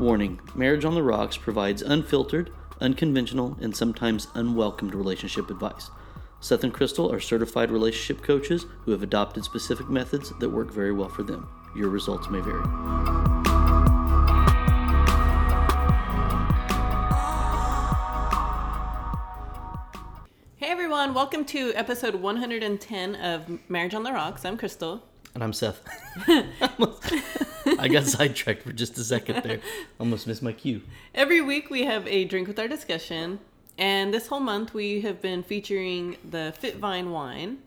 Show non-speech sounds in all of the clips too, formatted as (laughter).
Warning Marriage on the Rocks provides unfiltered, unconventional, and sometimes unwelcomed relationship advice. Seth and Crystal are certified relationship coaches who have adopted specific methods that work very well for them. Your results may vary. Hey everyone, welcome to episode 110 of Marriage on the Rocks. I'm Crystal. And I'm Seth. (laughs) I got sidetracked for just a second there. Almost missed my cue. Every week we have a drink with our discussion, and this whole month we have been featuring the Fitvine wine,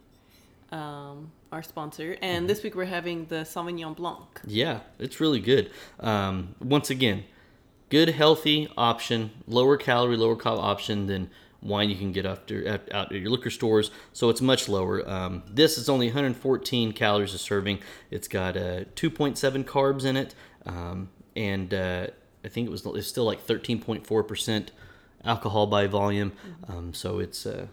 um, our sponsor, and this week we're having the Sauvignon Blanc. Yeah, it's really good. Um, once again, good, healthy option, lower calorie, lower carb option than wine you can get after at, out at your liquor stores. So it's much lower. Um, this is only 114 calories a serving. It's got uh, 2.7 carbs in it, um, and uh, I think it was it's still like 13.4 percent alcohol by volume. Um, so it's a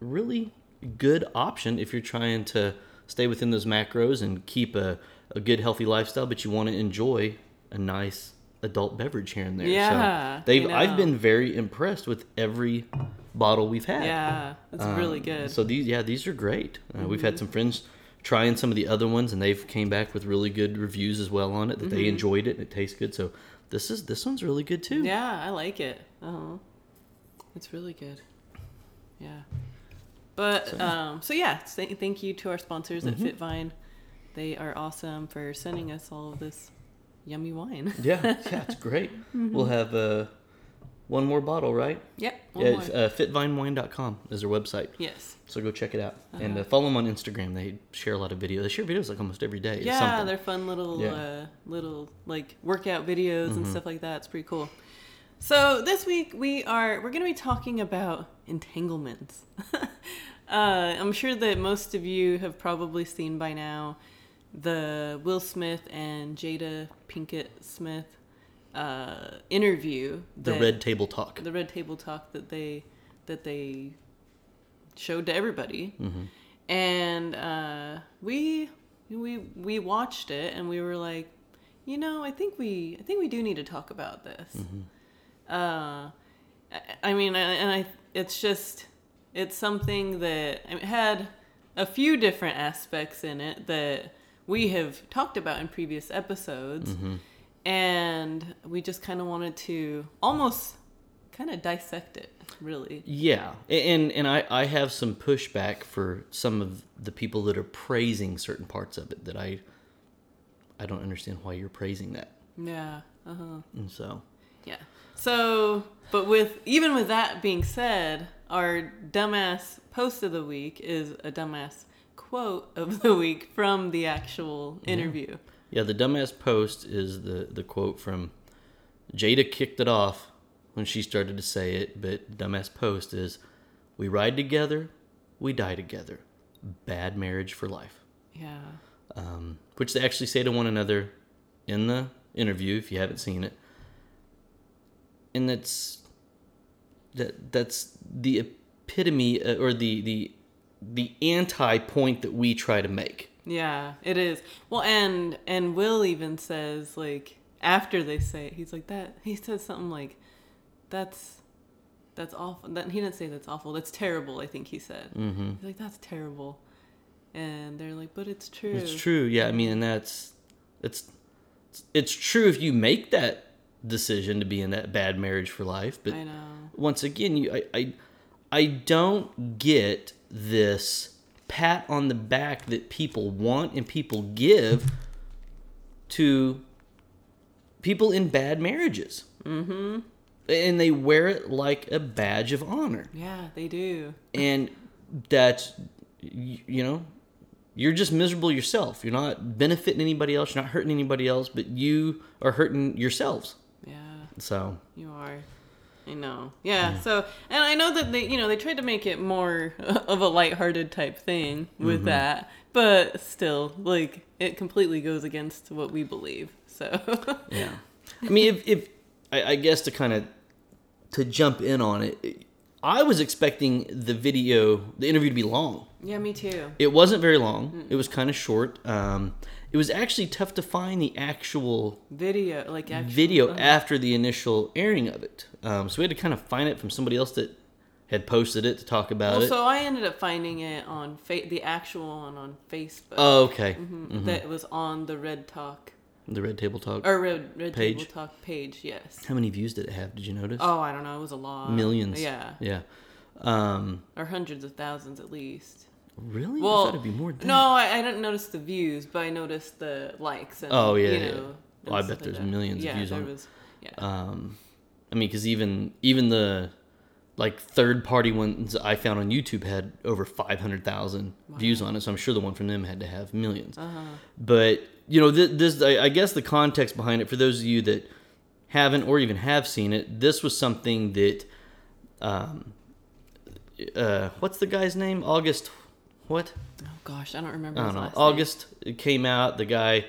really good option if you're trying to stay within those macros and keep a, a good healthy lifestyle, but you want to enjoy a nice adult beverage here and there. Yeah, so they've. I've been very impressed with every bottle we've had. Yeah, it's Um, really good. So these, yeah, these are great. Uh, We've had some friends trying some of the other ones, and they've came back with really good reviews as well on it. That they enjoyed it and it tastes good. So this is this one's really good too. yeah, I like it. Uh huh. It's really good. Yeah. But um, so yeah, th- thank you to our sponsors Mm-hmm. at Fitvine. They are awesome for sending us all of this yummy wine. (laughs) Yeah, yeah, it's great. We'll have uh, one more bottle, right? Yep. One Yeah, more. uh, fitvinewine.com is their website. yes. So go check it out and Uh-huh. uh, follow them on Instagram. They share a lot of videos. They share videos like almost every day. Yeah, something. they're fun little Yeah. uh, little like workout videos and Mm-hmm. stuff like that. It's pretty cool. So this week we are we're going to be talking about entanglements. (laughs) uh, I'm sure that most of you have probably seen by now the Will Smith and Jada Pinkett Smith uh, interview. the that- Red Table Talk. the red table talk that they that they showed to everybody Mm-hmm. and uh, we we we watched it and we were like you know i think we i think we do need to talk about this Mm-hmm. uh, I, I mean and and i it's just it's something that it had a few different aspects in it that we have talked about in previous episodes Mm-hmm. and we just kind of wanted to almost kind of dissect it really Yeah, and and I I have some pushback for some of the people that are praising certain parts of it that I I don't understand why you're praising that. yeah uh-huh And so yeah so but with even with that being said our dumbass post of the week is a dumbass quote of the week from the actual interview yeah, the dumbass post is the the quote from Jada kicked it off when she started to say it, but dumbass post is we ride together, we die together. Bad marriage for life. yeah um, which they actually say to one another in the interview if you haven't seen it and that's that that's the epitome uh, or the the the anti point that we try to make Yeah, it is. Well, and and Will even says like after they say it, he's like that. He says something like, "That's that's awful." That he didn't say that's awful. That's terrible. I think he said. Mm-hmm. He's like, "That's terrible," and they're like, "But it's true." it's true yeah i mean and that's it's it's true if you make that decision to be in that bad marriage for life but I know. once again, you, I, I, I don't get this pat on the back that people want and people give to people in bad marriages. Mm-hmm. And they wear it like a badge of honor. Yeah, they do. And that's, you know, you're just miserable yourself. You're not benefiting anybody else. You're not hurting anybody else, but you are hurting yourselves. Yeah, So, you are. I know. Yeah. So, and I know that they, you know, they tried to make it more (laughs) of a lighthearted type thing with that, but still, like, it completely goes against what we believe. So, (laughs) Yeah. I mean, if, if I, I guess to kind of to jump in on it, I was expecting the video, the interview to be long. Yeah, me too. It wasn't very long. It was kind of short. Um, it was actually tough to find the actual Video, like actual, video uh, after the initial airing of it. Um, so we had to kind of find it from somebody else that had posted it to talk about Well, it. so I ended up finding it on fa- the actual one on Facebook. oh, okay. Mhm, That was on the Red Talk The Red Table Talk. or Red Red Page? Table Talk page. Yes. How many views did it have? Did you notice? Oh, I don't know. It was a lot. Millions. Yeah, Yeah. Um, or hundreds of thousands at least. Really? I Well, thought it'd be more than No, I, I didn't notice the views, but I noticed the likes. And, Oh, yeah, you yeah. know, Well, I bet like there's millions of views on it. was, Yeah. Um, I mean, because even even the like third party ones I found on YouTube had over five hundred thousand views on it. So I'm sure the one from them had to have 1000000s Uh-huh. But you know, this, this I, I guess the context behind it for those of you that haven't or even have seen it, this was something that, um, uh, what's the guy's name? August, what? oh gosh, I don't remember. I don't know. August came out. The guy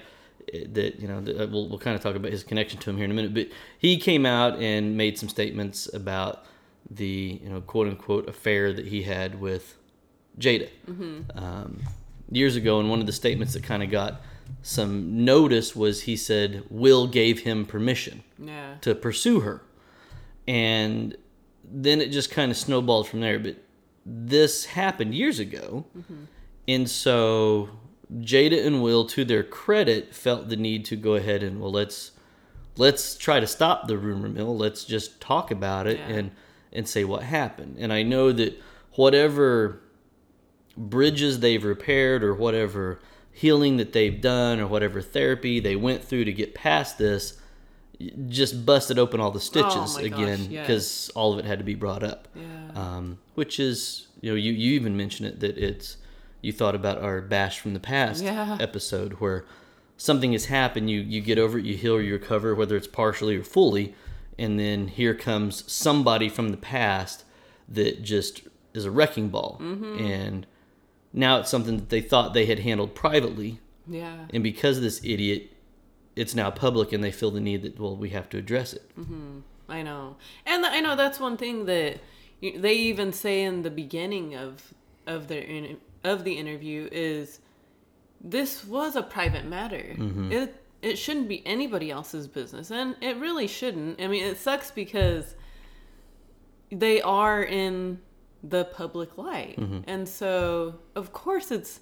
eh, that you know, that, uh, we'll we'll kind of talk about his connection to him here in a minute. But he came out and made some statements about the you know quote unquote affair that he had with Jada um, years ago. And one of the statements that kind of got some notice was he said Will gave him permission Yeah. to pursue her. And then it just kind of snowballed from there. But this happened years ago. Mm-hmm. And so Jada and Will, to their credit, felt the need to go ahead and, well, let's let's try to stop the rumor mill. Let's just talk about it Yeah. and and say what happened. And I know that whatever bridges they've repaired or whatever healing that they've done or whatever therapy they went through to get past this just busted open all the stitches Oh again yes. because all of it had to be brought up Yeah. um, which is you know you, you even mentioned it that it's you thought about our bash from the past Yeah. episode where something has happened you you get over it you heal you recover whether it's partially or fully and then here comes somebody from the past that just is a wrecking ball Mm-hmm. and now it's something that they thought they had handled privately yeah. and because of this idiot it's now public and they feel the need that well we have to address it. Mm-hmm. I know, and I know that's one thing that they even say in the beginning of of their in, of the interview is this was a private matter. Mm-hmm. It it shouldn't be anybody else's business, and it really shouldn't. I mean, it sucks because they are in the public light, mm-hmm. and so of course it's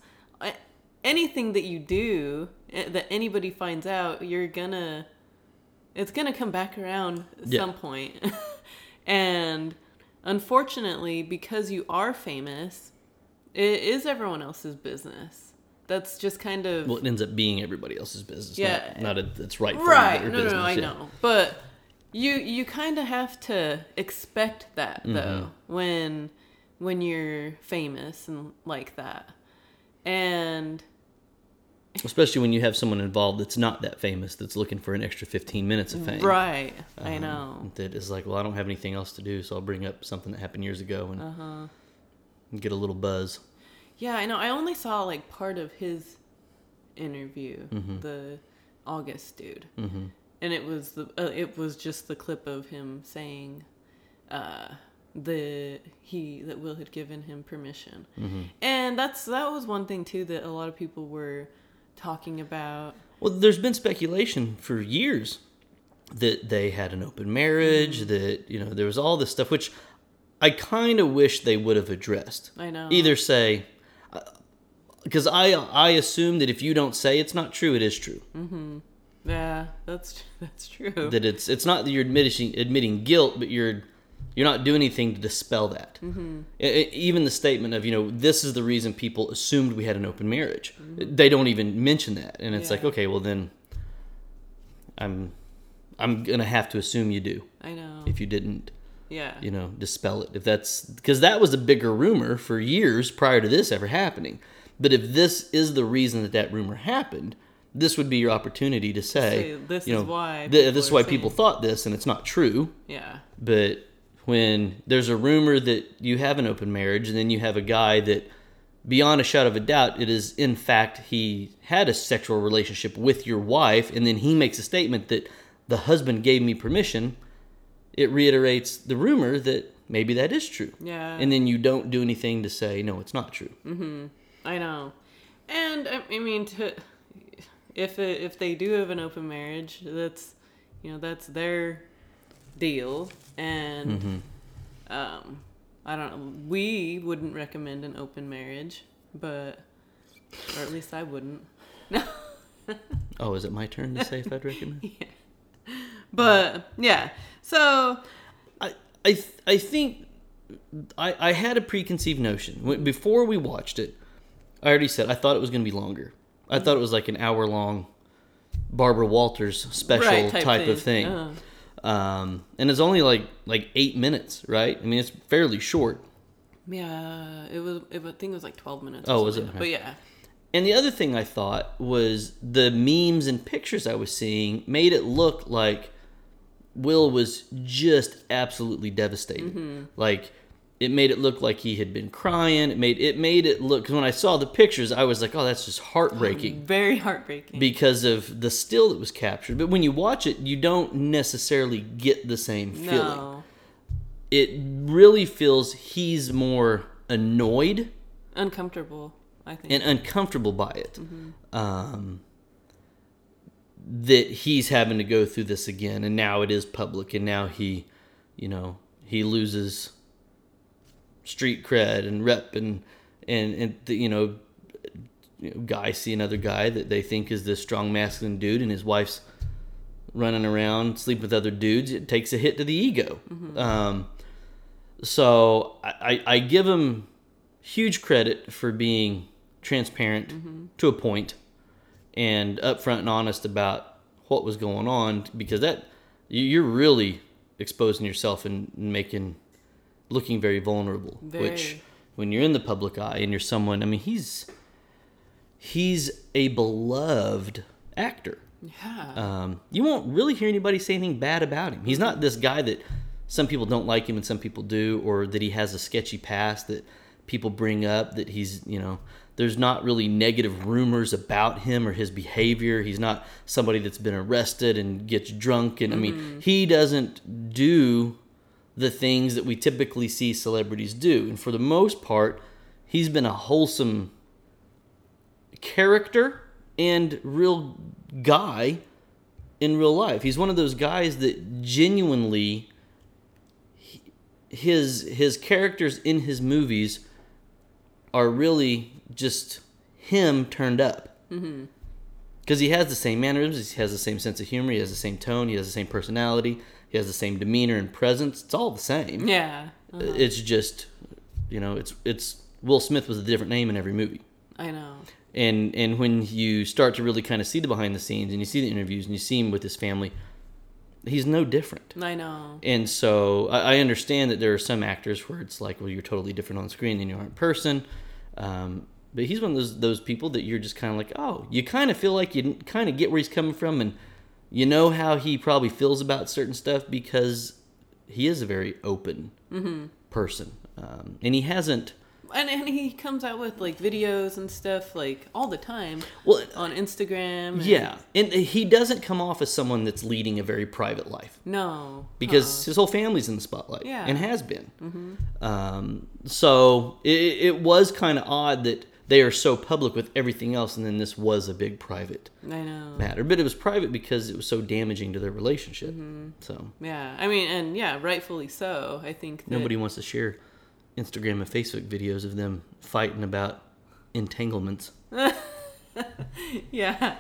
anything that you do eh, that anybody finds out, you're gonna it's gonna come back around at Yeah. some point. (laughs) and unfortunately, because you are famous, it is everyone else's business. That's just kind of well it ends up being everybody else's business Yeah. not, not a, it's right for right. No, no, business no, I yeah. know, but you you kind of have to expect that Mm-hmm. though when when you're famous and like that, and especially when you have someone involved that's not that famous that's looking for an extra 15 minutes of fame right. I Um, know. that is like well i don't have anything else to do so i'll bring up something that happened years ago and Uh-huh. get a little buzz Yeah, I know. I only saw like part of his interview, Mm-hmm. the August dude, mm-hmm. and it was the uh, it was just the clip of him saying, uh, the he that Will had given him permission, Mm-hmm. and that's that was one thing too that a lot of people were talking about. well there's been speculation for years that they had an open marriage Mm-hmm. that you know there was all this stuff which i kind of wish they would have addressed I know. either say because I I assume that if you don't say it's not true, it is true. Mm-hmm. Yeah, that's (laughs) that's true. That it's it's not that you're admitting admitting guilt, but you're you're not doing anything to dispel that. Mm-hmm. even the statement of you know this is the reason people assumed we had an open marriage. They don't even mention that, and it's like okay, well then I'm I'm gonna have to assume you do I know. if you didn't yeah. you know dispel it if that's because that was a bigger rumor for years prior to this ever happening but if this is the reason that that rumor happened this would be your opportunity to say, Say, "This you is why th- this is why saying." people thought this and it's not true Yeah. but when there's a rumor that you have an open marriage and then you have a guy that beyond a shadow of a doubt it is in fact he had a sexual relationship with your wife and then he makes a statement that the husband gave me permission it reiterates the rumor that maybe that is true. Yeah. And then you don't do anything to say no, it's not true. Mm-hmm. I know, and I, I mean, to, if it, if they do have an open marriage, that's you know that's their deal, and um, I don't know. We wouldn't recommend an open marriage, but or at least I wouldn't. No, (laughs) Oh, is it my turn to say if I'd recommend? (laughs) Yeah. But yeah. So I I th- I think I I had a preconceived notion before we watched it. I already said I thought it was going to be longer. I thought it was like an hour long Barbara Walters special right, type, of thing. Uh, Um, and it's only like like eight minutes, right? I mean, it's fairly short. yeah, it was. It, was- I think it was like twelve minutes. Oh, was it? Okay. But yeah, And the other thing I thought was the memes and pictures I was seeing made it look like Will was just absolutely devastated. Like it made it look like he had been crying. It made it made it look because when I saw the pictures, I was like, "Oh, that's just heartbreaking." (gasps) very heartbreaking. Because of the still that was captured, but when you watch it, you don't necessarily get the same feeling. no, It really feels he's more annoyed uncomfortable. I think. and uncomfortable by it. Um, that he's having to go through this again, and now it is public, and now he, you know, he loses street cred and rep, and and and the, you know, guys see another guy that they think is this strong masculine dude, and his wife's running around sleeping with other dudes. It takes a hit to the ego. Um, so I, I, I give him huge credit for being transparent to a point and upfront and honest about what was going on because that you're really exposing yourself and making looking very vulnerable which when you're in the public eye and you're someone i mean he's he's a beloved actor yeah. um, you won't really hear anybody say anything bad about him. He's not this guy that some people don't like him and some people do, or that he has a sketchy past that people bring up. That he's, you know, there's not really negative rumors about him or his behavior. He's not somebody that's been arrested and gets drunk. And I mean, he doesn't do the things that we typically see celebrities do. And for the most part, he's been a wholesome character and real guy in real life. He's one of those guys that genuinely his his characters in his movies are really just him turned up. Mm-hmm. Because he has the same mannerisms, he has the same sense of humor, he has the same tone, he has the same personality, he has the same demeanor and presence. It's all the same. yeah. Uh, It's just, you know, it's it's Will Smith was a different name in every movie I know. and and when you start to really kind of see the behind the scenes and you see the interviews and you see him with his family he's no different I know. and so I, I understand that there are some actors where it's like well you're totally different on screen than you are in person um, but he's one of those those people that you're just kind of like oh you kind of feel like you kind of get where he's coming from and you know how he probably feels about certain stuff because he is a very open person um, and he hasn't And, and he comes out with like videos and stuff like all the time well on Instagram. and- Yeah, and he doesn't come off as someone that's leading a very private life No. because his whole family's in the spotlight Yeah. and has been. Hmm. Um, so it, it was kind of odd that they are so public with everything else, and then this was a big private. I know. matter. But it was private because it was so damaging to their relationship. Mm-hmm. So Yeah. I mean, and yeah, rightfully so. I think that, nobody wants to share Instagram and Facebook videos of them fighting about entanglements. (laughs) yeah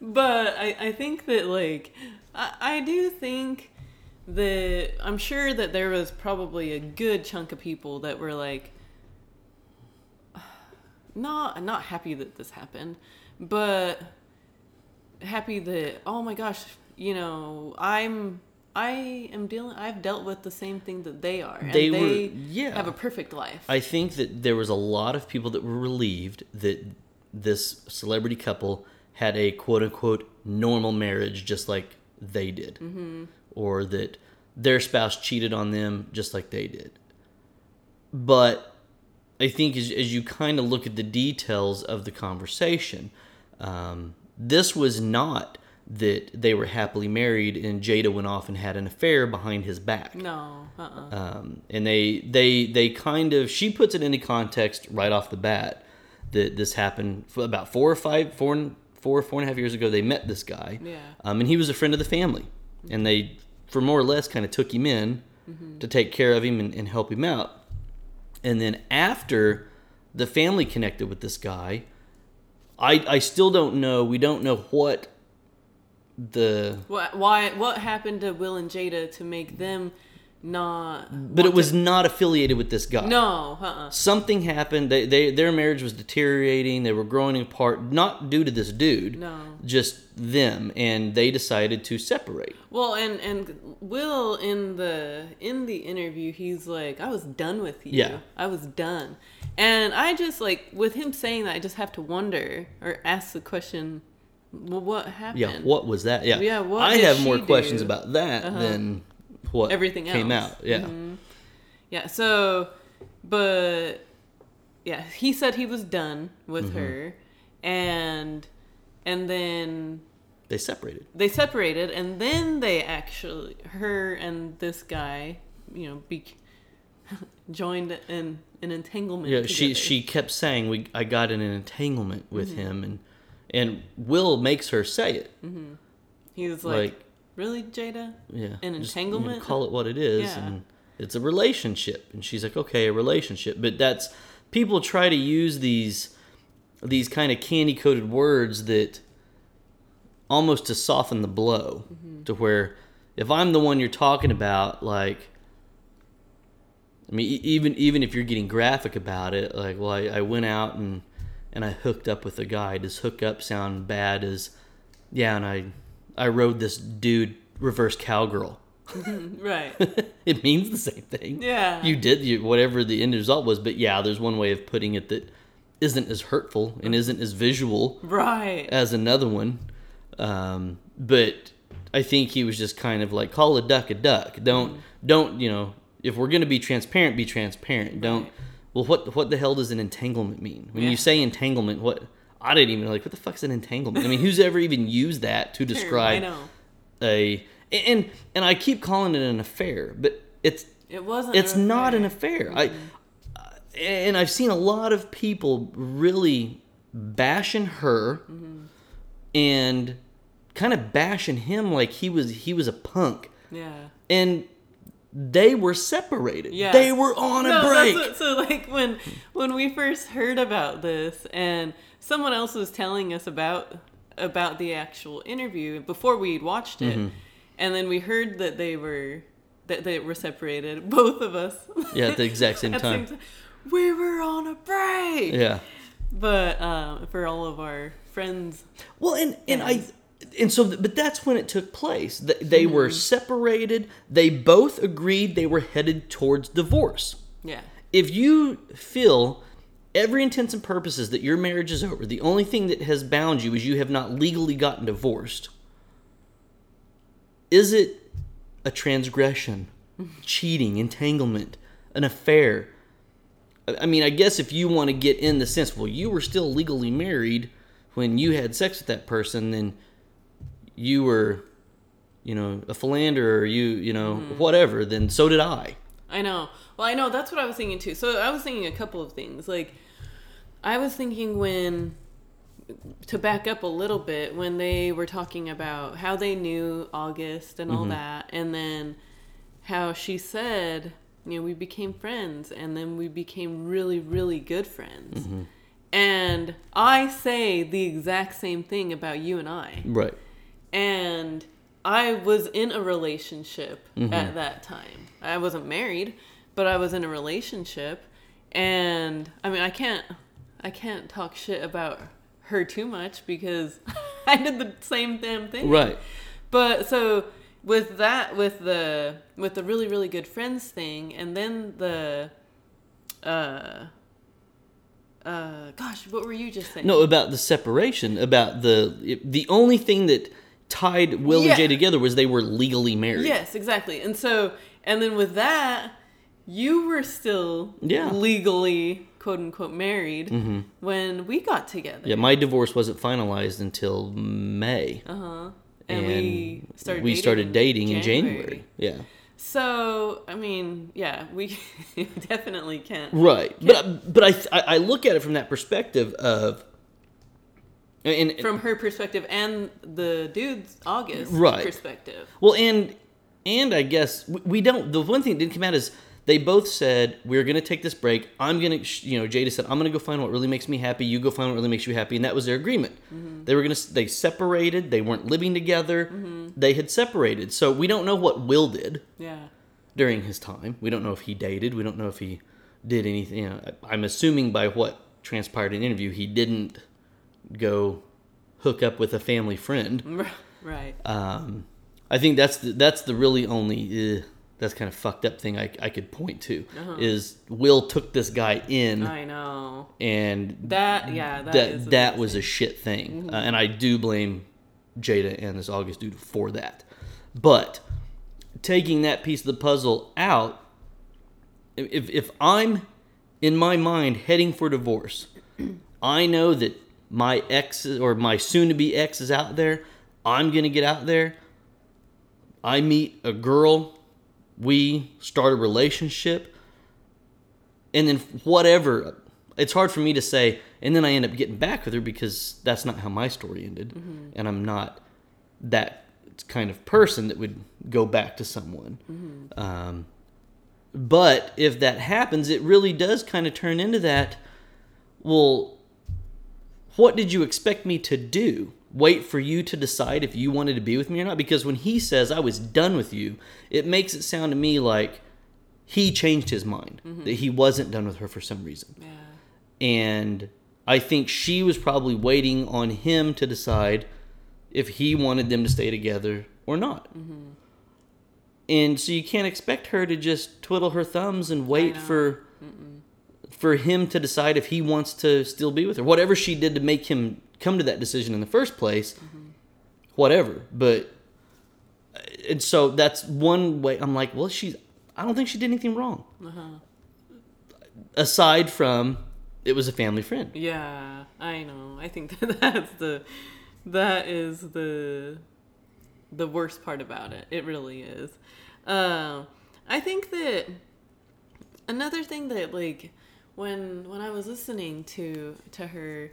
but i i think that like i i do think that i'm sure that there was probably a good chunk of people that were like not not happy that this happened but happy that oh my gosh you know i'm i am dealing i've dealt with the same thing that they are and They they, were- yeah. have a perfect life I think that there was a lot of people that were relieved that this celebrity couple had a quote unquote normal marriage just like they did, mm-hmm. or that their spouse cheated on them just like they did. But I think as, as you kind of look at the details of the conversation, um, this was not that they were happily married and Jada went off and had an affair behind his back. No. Uh. uh Um, and they they they kind of she puts it into context right off the bat that this happened about four or five four four four and a half years ago. They met this guy, Yeah. um, and he was a friend of the family, and they for more or less kind of took him in to take care of him and, and help him out. And then after the family connected with this guy, I I still don't know. We don't know what the What? Why? What happened to Will and Jada to make them not? but it was not affiliated with this guy. No. Uh. uh something happened. They, they their marriage was deteriorating. They were growing apart, not due to this dude. No. just them, and they decided to separate. Well, and and Will in the in the interview, he's like, "I was done with you. Yeah. I was done." And I just like with him saying that, I just have to wonder or ask the question, well, what happened? Yeah, what was that? Yeah, Yeah, what I have more questions do? Uh-huh. about that than what Everything came else. out. Yeah, Yeah. So, but yeah, he said he was done with Mm-hmm. her, and and then they separated. they separated, and then they actually her and this guy, you know, be (laughs) joined in an entanglement. Yeah, she together. she kept saying we I got in an entanglement with Mm-hmm. him, and and Will makes her say it. he was like, like- "Really, Jada? Yeah, An just, you know, entanglement? call it what it is, Yeah. and it's a relationship. And she's like, okay, a relationship. But that's people try to use these these kind of candy coated words that almost to soften the blow, Mm-hmm. to where if I'm the one you're talking about, like. I mean, even even if you're getting graphic about it, like, well, I, I went out and and I hooked up with a guy. Does hook up sound bad? As yeah, and I I rode this dude reverse cowgirl. right? (laughs) it means the same thing. Yeah. You did you, whatever the end result was, but yeah, there's one way of putting it that isn't as hurtful and isn't as visual right? as another one. Um, but I think he was just kind of like call a duck a duck. Don't don't you know if we're gonna be transparent, be transparent. Don't. Right. Well, what what the hell does an entanglement mean? When Yeah. you say entanglement, what I didn't even know, like what the fuck's an entanglement? I mean, who's ever even used that to (laughs) I describe know a and and I keep calling it an affair, but it's it wasn't. it's not an affair. affair. I and I've seen a lot of people really bashing her mm-hmm. and kind of bashing him like he was he was a punk, Yeah. and they were separated. Yeah. They were on a No, break. that's what- so like when when we first heard about this and someone else was telling us about about the actual interview before we'd watched it Mm-hmm. and then we heard that they were that they were separated (laughs) both of us Yeah, at the exact same (laughs) time. same time we were on a break Yeah. but um, for all of our friends Well, and and I and so but that's when it took place. Th- They were Mm-hmm. separated. They both agreed they were headed towards divorce. yeah If you feel every intents and purposes that your marriage is over, the only thing that has bound you is you have not legally gotten divorced. Is it a transgression, cheating, entanglement, an affair? I I mean, I guess if you want to get in the sense, well, you were still legally married when you had sex with that person, then you were, you know, a philanderer, you, you know, mm-hmm. whatever, then so did I. I know. Well, I know that's what I was thinking too. So I was thinking a couple of things. Like, I was thinking when, to back up a little bit, when they were talking about how they knew August and all that, and then how she said, you know, we became friends, and then we became really, really good friends. And I say the exact same thing about you and I Right. and I was in a relationship Mm-hmm. at that time. I wasn't married, but I was in a relationship, and I mean, I can't, I can't talk shit about her too much because (laughs) I did the same damn thing. Right. But so with that, with the with the really really good friends thing, and then the, uh, uh, gosh, what were you just saying? No, about the separation, about the the only thing that tied Will Yeah. and Jay together was they were legally married. Yes, exactly. And so, and then with that, you were still Yeah. Mm-hmm. legally quote unquote married when we got together. Yeah, my divorce wasn't finalized until May. Uh huh. And we started we dating started dating in January. January. Yeah. So, I mean, yeah, we (laughs) definitely can't. Right. But but I I I look at it from that perspective of and From her perspective and the dude's August Right. perspective. Well, and and I guess we don't. The one thing that didn't come out is they both said we're going to take this break. I'm going to, you know, Jada said I'm going to go find what really makes me happy. You go find what really makes you happy, and that was their agreement. They were going to. They separated. They weren't living together. They had separated. So we don't know what Will did Yeah. during his time. We don't know if he dated. We don't know if he did anything. You know, I'm assuming by what transpired in the interview, he didn't go hook up with a family friend. (laughs) Right. Um, I think that's the, that's the really only uh, that's kind of fucked up thing I, I could point to Uh-huh. is Will took this guy in I know. and That, yeah, that that that was a shit thing, uh, and I do blame Jada and this August dude for that. But taking that piece of the puzzle out, if if I'm in my mind heading for divorce, (clears throat) I know that my ex or my soon to be ex is out there. I'm gonna get out there. I meet a girl, we start a relationship, and then whatever. It's hard for me to say, and then I end up getting back with her because that's not how my story ended, and I'm not that kind of person that would go back to someone. Um, but if that happens, it really does kind of turn into that. Well, what did you expect me to do? Wait for you to decide if you wanted to be with me or not? Because when he says I was done with you, it makes it sound to me like he changed his mind, that he wasn't done with her for some reason. Yeah. And I think she was probably waiting on him to decide if he wanted them to stay together or not. And so you can't expect her to just twiddle her thumbs and wait for for him to decide if he wants to still be with her. Whatever she did to make him come to that decision in the first place, whatever. But and so that's one way I'm like, well, she's I don't think she did anything wrong. Aside from it was a family friend. Yeah, I know. I think (laughs) that that's the that is the the worst part about it. It really is. Um, I think that another thing that like when when I was listening to to her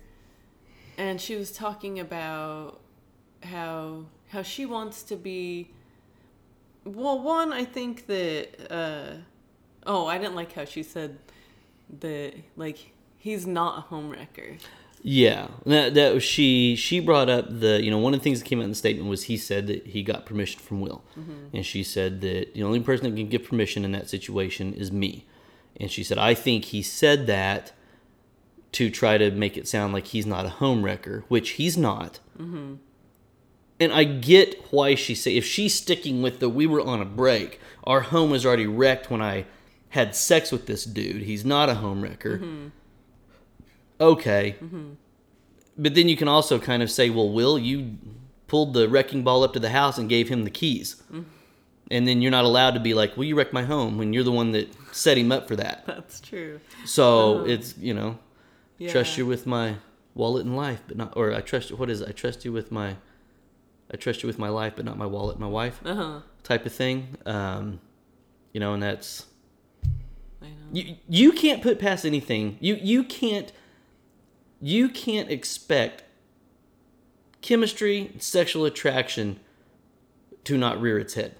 and she was talking about how how she wants to be well one I think that uh oh I didn't like how she said that like he's not a homewrecker. Yeah, that that was she. She brought up the you know one of the things that came out in the statement was he said that he got permission from Will, and she said that the only person that can give permission in that situation is me, and she said I think he said that to try to make it sound like he's not a home wrecker, which he's not. Mm-hmm. And I get why she say if she's sticking with the we were on a break, our home was already wrecked when I had sex with this dude. He's not a home wrecker. Mm-hmm. Okay. Mm-hmm. But then you can also kind of say, well, Will, you pulled the wrecking ball up to the house and gave him the keys. And then you're not allowed to be like, well, you wrecked my home when you're the one that set him up for that. (laughs) That's true. So it's, you know, Yeah. trust you with my wallet and life, but not, or I trust you, what is it? I trust you with my, I trust you with my life, but not my wallet and my wife Uh huh. type of thing. Um, you know, and that's, I know. you you can't put past anything. You you can't you can't expect chemistry, sexual attraction to not rear its head.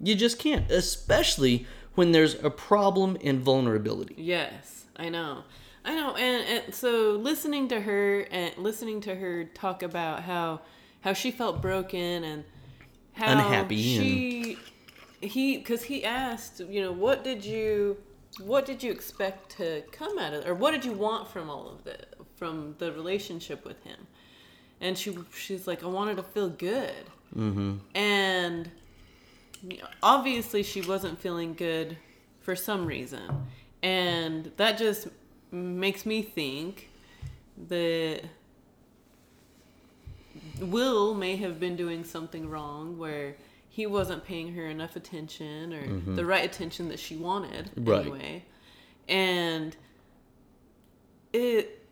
You just can't, especially when there's a problem and vulnerability. Yes, I know. I know. And, and so listening to her and listening to her talk about how how she felt broken and how Unhappy she he because he asked you know what did you what did you expect to come out of or what did you want from all of it from the relationship with him and she she's like i wanted to feel good mm-hmm. and obviously she wasn't feeling good for some reason and that just makes me think that will may have been doing something wrong where he wasn't paying her enough attention or the right attention that she wanted Right. anyway and it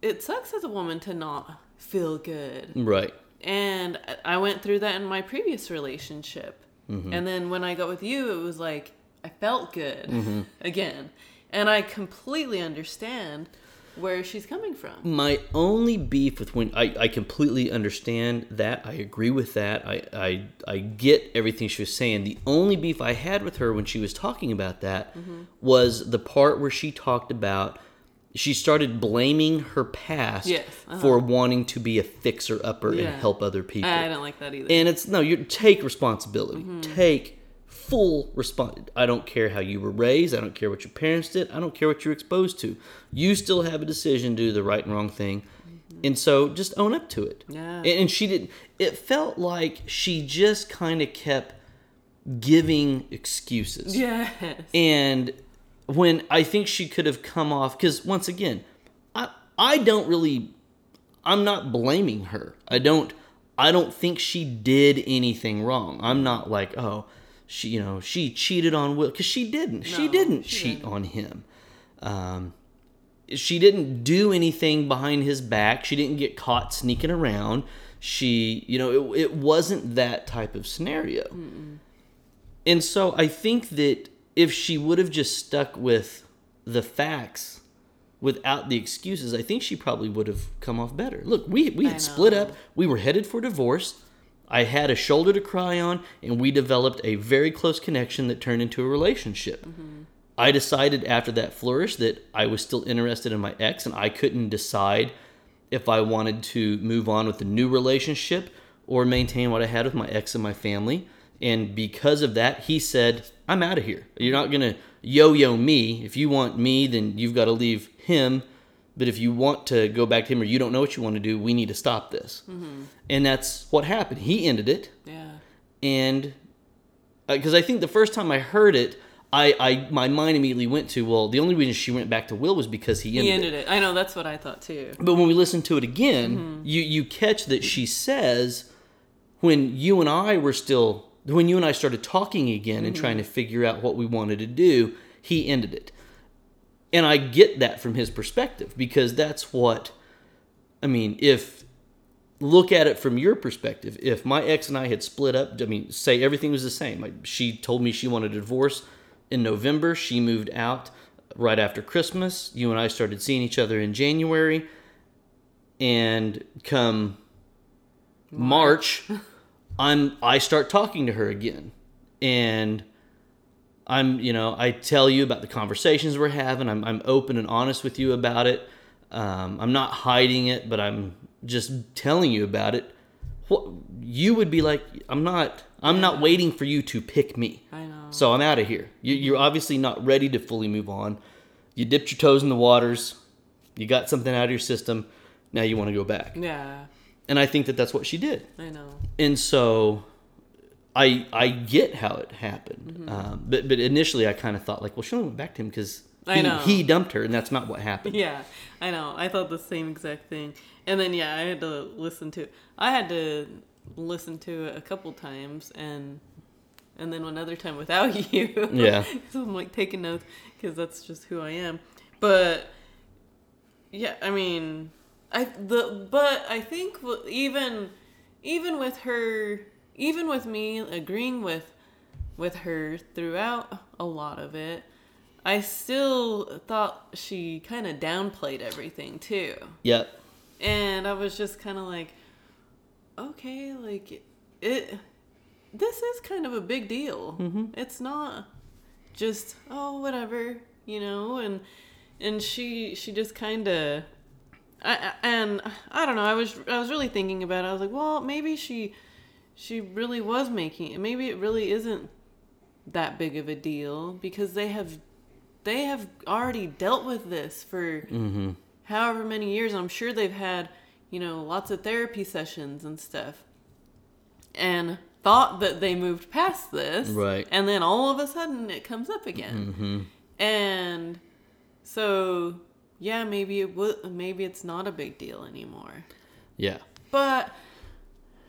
it sucks as a woman to not feel good Right. And I went through that in my previous relationship. Mm-hmm. And then when I got with you, it was like I felt good Mm-hmm. (laughs) again. And I completely understand where she's coming from. My only beef with when I, I completely understand that. I agree with that. I, I I get everything she was saying. The only beef I had with her when she was talking about that Mm-hmm. was the part where she talked about she started blaming her past Yes, uh-huh. for wanting to be a fixer upper Yeah. and help other people. I don't like that either. And it's no, you take responsibility. Mm-hmm. Take full respons. I don't care how you were raised. I don't care what your parents did. I don't care what you're exposed to. You still have a decision to do the right and wrong thing. And so just own up to it. Mm-hmm. Yeah. And, and she didn't. It felt like she just kind of kept giving excuses. yes. And when I think she could have come off, because once again, I I don't really, I'm not blaming her. I don't I don't think she did anything wrong. I'm not like oh she you know she cheated on Will because she didn't. she didn't she cheat didn't. on him. Um, she didn't do anything behind his back. She didn't get caught sneaking around. She, you know, it, it wasn't that type of scenario. And so I think that if she would have just stuck with the facts without the excuses, I think she probably would have come off better. Look, we, we had split up. We were headed for divorce. I had a shoulder to cry on, and we developed a very close connection that turned into a relationship. Mm-hmm. I decided after that flourish that I was still interested in my ex, and I couldn't decide if I wanted to move on with a new relationship or maintain what I had with my ex and my family. And because of that, he said, I'm out of here. You're not going to yo yo me. If you want me, then you've got to leave him. But if you want to go back to him or you don't know what you want to do, we need to stop this. Mm-hmm. And that's what happened. He ended it Yeah. and uh, because I think the first time I heard it, I, I my mind immediately went to well, the only reason she went back to Will was because he ended, He it. ended it. I know that's what I thought too. But when we listen to it again, mm-hmm. you you catch that she says when you and I were still when you and I started talking again and trying mm-hmm. to figure out what we wanted to do, he ended it. And I get that from his perspective because that's what I mean, if look at it from your perspective, if my ex and I had split up, I mean, say everything was the same. Like she told me she wanted a divorce in November, she moved out right after Christmas. You and I started seeing each other in January, and come March, (laughs) I'm I start talking to her again, and I'm you know I tell you about the conversations we're having. I'm I'm open and honest with you about it. Um, I'm not hiding it, but I'm just telling you about it. What you would be like? I'm not. I'm not waiting for you to pick me. I know. So I'm out of here. You, you're obviously not ready to fully move on. You dipped your toes in the waters. You got something out of your system. Now you want to go back. Yeah. And I think that that's what she did. I know. And so I I get how it happened. Mm-hmm. Um, but but initially I kind of thought like, well, she only went back to him because he, he dumped her, and that's not what happened. Yeah, I know. I thought the same exact thing. And then yeah, I had to listen to. I had to listen to it a couple times, and and then another time without (laughs) you. Yeah. (laughs) so I'm like taking notes because that's just who I am. But yeah, I mean, I the but I think even even with her, even with me agreeing with with her throughout a lot of it, I still thought she kind of downplayed everything too. Yeah. And I was just kind of like, okay, like it. This is kind of a big deal. Mm-hmm. It's not just oh whatever, you know. And and she she just kind of. I, and I don't know. I was I was really thinking about it. I was like, well, maybe she she really was making it. Maybe it really isn't that big of a deal because they have they have already dealt with this for however many years. I'm sure they've had, you know, lots of therapy sessions and stuff. And thought that they moved past this. Right. And then all of a sudden it comes up again. mm-hmm. And so yeah, maybe it would maybe it's not a big deal anymore. Yeah. But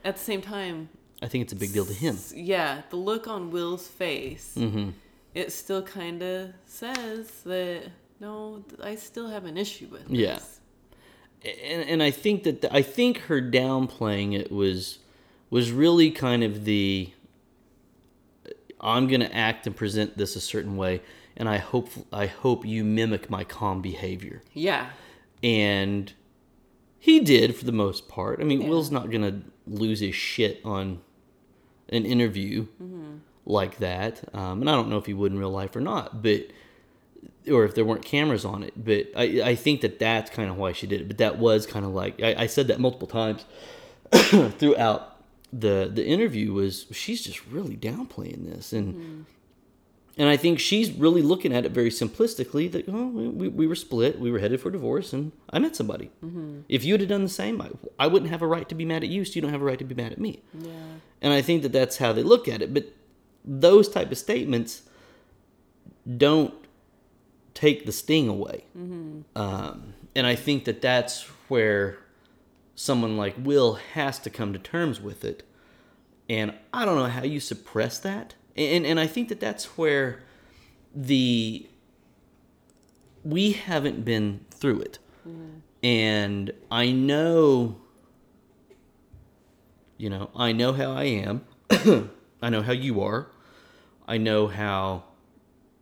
at the same time, I think it's a big deal to him. yeah, the look on Will's face, Mm-hmm. it still kind of says that no, I still have an issue with Yeah. and, and I think that the, I think her downplaying it was was really kind of the I'm going to act and present this a certain way and I hope I hope you mimic my calm behavior. Yeah. And he did for the most part. I mean, Will's not going to lose his shit on an interview like that. Um, and I don't know if he would in real life or not, but or if there weren't cameras on it. But I, I think that that's kind of why she did it. But that was kind of like I, I said that multiple times (coughs) throughout the the interview was she's just really downplaying this and and I think she's really looking at it very simplistically that oh we, we were split we were headed for divorce and I met somebody if you'd have done the same I, I wouldn't have a right to be mad at you so you don't have a right to be mad at me Yeah. and I think that that's how they look at it but those type of statements don't take the sting away um, and I think that that's where someone like Will has to come to terms with it. And I don't know how you suppress that. And and I think that that's where the we haven't been through it. Mm-hmm. And I know you know, I know how I am. (clears throat) I know how you are. I know how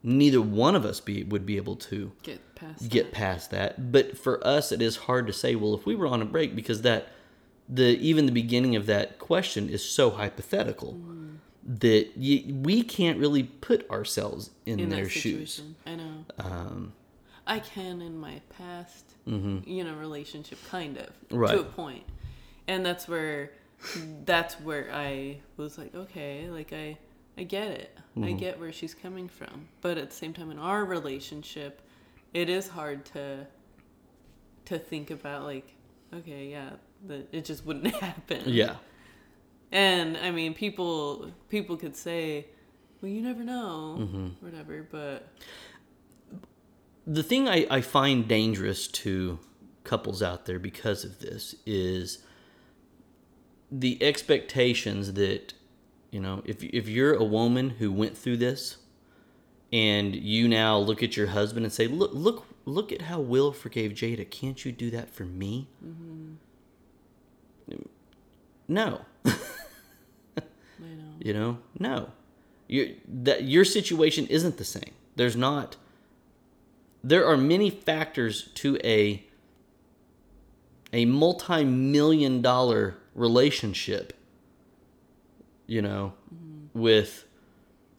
neither one of us be would be able to Get past. get past that. But for us, it is hard to say. Well, if we were on a break, because that the even the beginning of that question is so hypothetical mm-hmm. That y we can't really put ourselves in, in their shoes. I know. Um, I can in my past, you know, relationship, kind of Mm-hmm. Right. to a point, and that's where, that's where I was like, okay, like I, I get it, Mm-hmm. I get where she's coming from, but at the same time, in our relationship, it is hard to, to think about like, okay, yeah, that it just wouldn't (laughs) happen. yeah, And I mean, people people could say, well, you never know, Mm-hmm. whatever, but the thing I, I find dangerous to couples out there because of this is the expectations that you know if if you're a woman who went through this and you now look at your husband and say look look look at how Will forgave Jada can't you do that for me no I (laughs) know. You know? No. You that your situation isn't the same. There's not there are many factors to a a multi-million dollar relationship you know with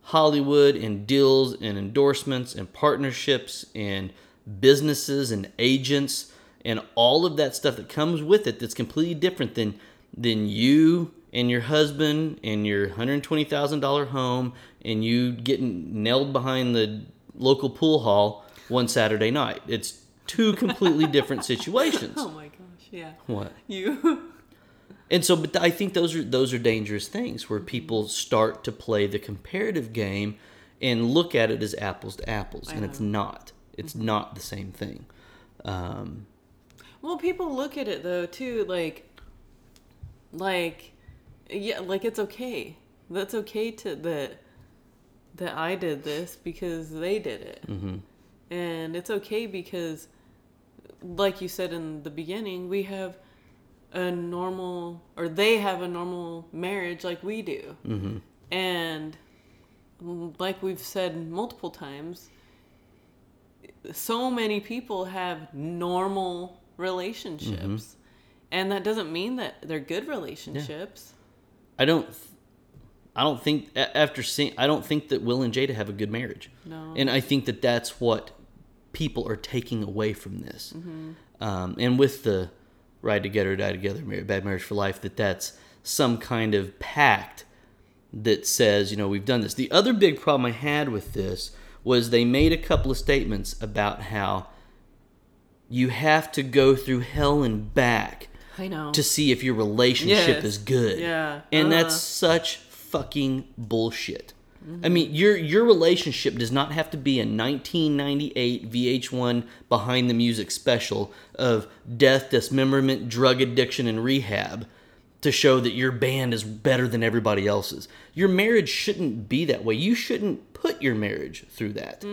hollywood and deals and endorsements and partnerships and businesses and agents and all of that stuff that comes with it that's completely different than than you and your husband and your $120,000 home and you getting nailed behind the local pool hall one Saturday night. It's two completely different (laughs) situations. Oh my gosh, yeah. What? You (laughs) And so, but I think those are those are dangerous things where people start to play the comparative game and look at it as apples to apples, and it's not. It's not the same thing. Um, Well, people look at it though too, like, like, yeah, like it's okay. That's okay to that that I did this because they did it, mm-hmm. and it's okay because, like you said in the beginning, we have a normal, or they have a normal marriage like we do, mm-hmm. and like we've said multiple times, so many people have normal relationships. And that doesn't mean that they're good relationships. I don't. I don't think after seeing. I don't think that Will and Jada have a good marriage. No. And I think that that's what people are taking away from this. Um, and with the ride together, die together, bad marriage for life, that that's some kind of pact that says, you know, we've done this. The other big problem I had with this was they made a couple of statements about how you have to go through hell and back I know. to see if your relationship Yes. is good. Yeah. And that's uh. such fucking bullshit. I mean, your your relationship does not have to be a 1998 VH1 behind the music special of death, dismemberment, drug addiction and rehab. to show that your band is better than everybody else's. Your marriage shouldn't be that way. You shouldn't put your marriage through that.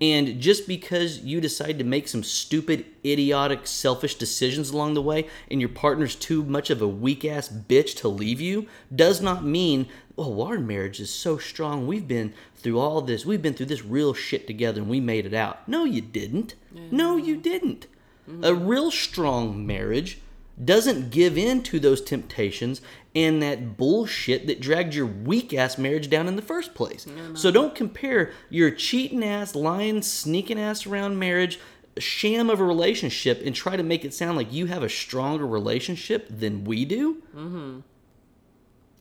And just because you decide to make some stupid, idiotic, selfish decisions along the way and your partner's too much of a weak ass bitch to leave you does not mean, oh, our marriage is so strong. We've been through all this. We've been through this real shit together and we made it out. No, you didn't. No, you didn't. A mm-hmm. real strong marriage doesn't give in to those temptations and that bullshit that dragged your weak ass marriage down in the first place. So don't compare your cheating ass, lying, sneaking ass around marriage, sham of a relationship, and try to make it sound like you have a stronger relationship than we do. Mm-hmm.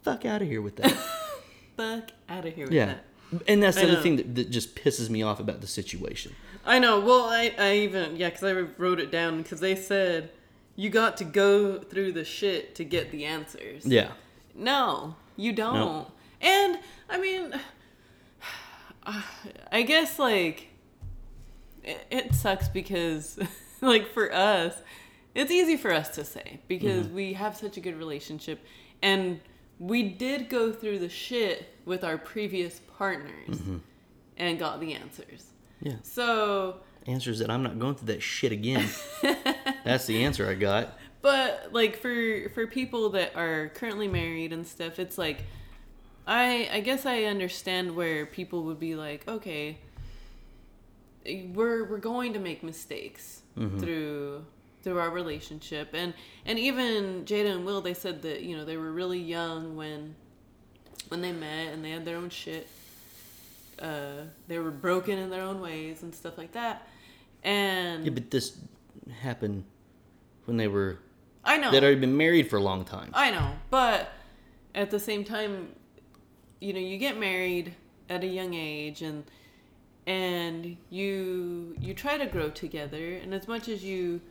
Fuck out of here with that. (laughs) Fuck out of here with yeah. that. And that's the other thing that, that just pisses me off about the situation. I know. Well, I, I even yeah, because I wrote it down because they said you got to go through the shit to get the answers. Yeah. No, you don't. Nope. And I mean, (sighs) I guess like it, it sucks because (laughs) like for us, it's easy for us to say because Mm-hmm. we have such a good relationship and we did go through the shit with our previous partners Mm-hmm. and got the answers. Yeah. So, Answer is that I'm not going through that shit again. (laughs) that's the answer I got. but like for for people that are currently married and stuff, it's like I I guess I understand where people would be like, okay, we're we're going to make mistakes mm-hmm. through through our relationship and and even Jada and Will they said that you know they were really young when when they met and they had their own shit uh they were broken in their own ways and stuff like that. And Yeah, but this happened when they were I know. they'd already been married for a long time. I know, but at the same time, you know, you get married at a young age and and you you try to grow together. And as much as you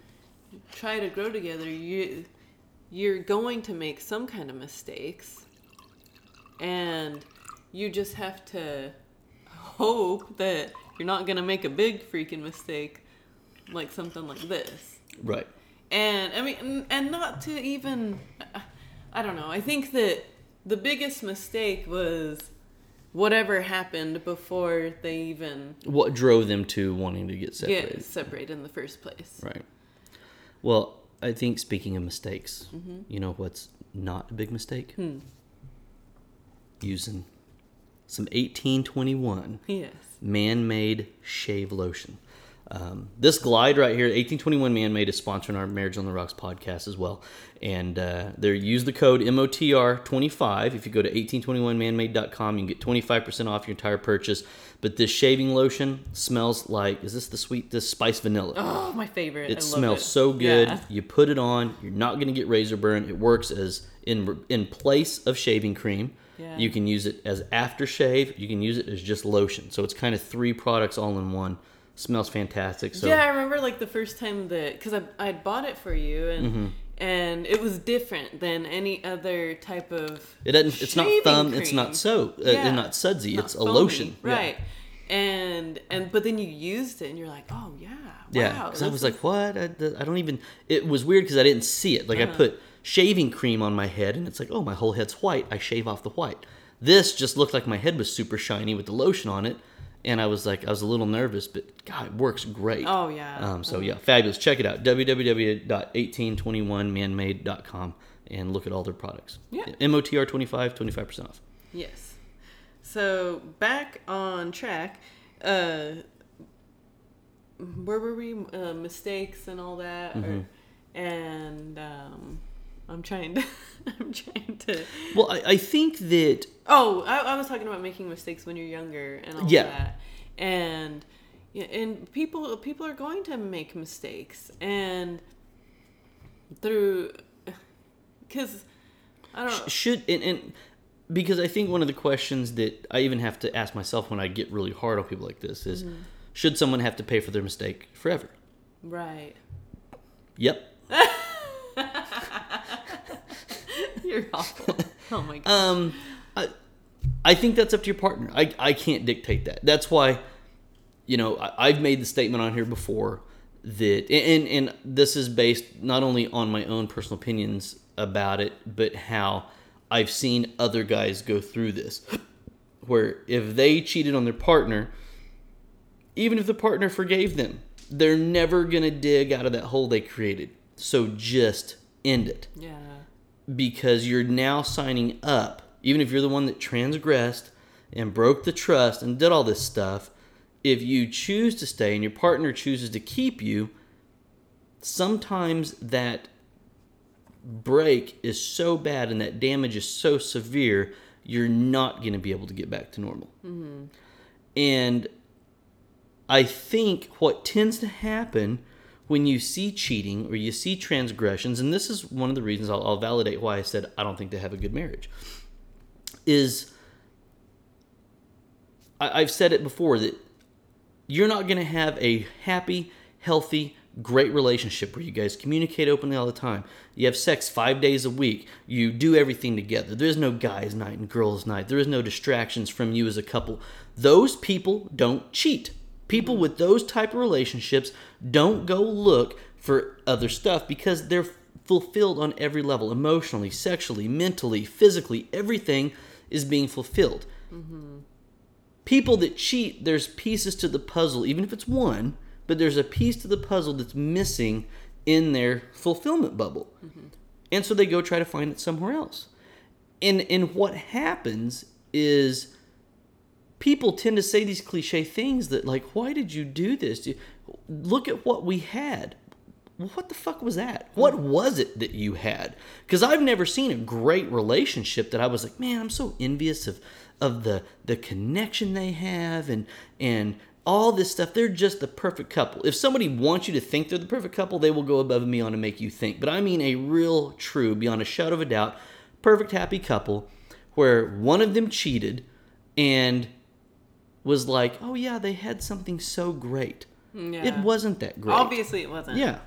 try to grow together, you you're going to make some kind of mistakes. And you just have to hope that you're not going to make a big freaking mistake like something like this Right. and I mean, and- and not to even, I don't know. I think that the biggest mistake was whatever happened before they even What drove them to wanting to get separated? get separated in the first place. Right. Well, I think speaking of mistakes, Mm-hmm. you know what's not a big mistake? Hmm. Using some 1821 Yes. man-made shave lotion. Um, this glide right here, 1821 Man-Made, is sponsoring our Marriage on the Rocks podcast as well. And uh, they use the code MOTR25. If you go to 1821manmade.com, you can get 25% off your entire purchase. But this shaving lotion smells like, is this the sweet, this spice vanilla? Oh, my favorite. It I love smells it. so good. Yeah. You put it on, you're not going to get razor burn. It works as in in place of shaving cream. Yeah. You can use it as aftershave. You can use it as just lotion. So it's kind of three products all in one. Smells fantastic. So yeah, I remember like the first time that because I I bought it for you and Mm-hmm. and it was different than any other type of. it doesn't. It's not thumb. It's not soap. Uh, Yeah. and not sudsy. Not it's a foamy, lotion. Yeah. right? And and but then you used it and you're like, oh yeah, Yeah, wow. because I was like, "What? I, I don't even." It was weird because I didn't see it. Like Uh-huh. I put shaving cream on my head, and it's like, "Oh, my whole head's white." I shave off the white. This just looked like my head was super shiny with the lotion on it, and I was like, I was a little nervous, but God, it works great. oh yeah, Um, so yeah, fabulous. Check it out. www.1821manmade.com and look at all their products. Yeah. MOTR 25, 25% off. Yes. So back on track. Uh, where were we? Uh, mistakes and all that, Mm-hmm. or, and um, I'm trying to. (laughs) I'm trying to. Well, I, I think that Oh, I, I was talking about making mistakes when you're younger and all Yeah. that, and yeah, and people people are going to make mistakes, and through (sighs) because I don't know. should and, and because I think one of the questions that I even have to ask myself when I get really hard on people like this is mm-hmm. should someone have to pay for their mistake forever? Right. Yep. (laughs) You're awful. (laughs) Oh my god. Um I I think that's up to your partner. I I can't dictate that. That's why you know, I, I've made the statement on here before that and and this is based not only on my own personal opinions about it, but how I've seen other guys go through this. (gasps) Where if they cheated on their partner, even if the partner forgave them, they're never going to dig out of that hole they created. So just end it Yeah. Because you're now signing up, even if you're the one that transgressed and broke the trust and did all this stuff, if you choose to stay and your partner chooses to keep you, sometimes that break is so bad and that damage is so severe, you're not going to be able to get back to normal. Mm-hmm. And I think what tends to happen when you see cheating or you see transgressions, and this is one of the reasons I'll, I'll validate why I said I don't think they have a good marriage, is I, I've said it before that you're not going to have a happy, healthy, great relationship where you guys communicate openly all the time. You have sex five days a week. You do everything together. There's no guys' night and girls' night. There is no distractions from you as a couple. Those people don't cheat. People with those type of relationships don't go look for other stuff because they're fulfilled on every level emotionally, sexually, mentally, physically. Everything is being fulfilled Mm-hmm. people that cheat, there's pieces to the puzzle, even if it's one, but there's a piece to the puzzle that's missing in their fulfillment bubble. And so they go try to find it somewhere else. And and what happens is people tend to say these cliche things that like, why did you do this? You- Look at what we had. What the fuck was that? What mm. was it that you had? Because I've never seen a great relationship that I was like, man, I'm so envious of of the the connection they have and and all this stuff. They're just the perfect couple. If somebody wants you to think they're the perfect couple, they will go above and beyond to make you think. But I mean a real, true, beyond a shadow of a doubt, perfect happy couple where one of them cheated and was like, oh yeah, they had something so great. Yeah. It wasn't that great. Obviously, it wasn't. Yeah.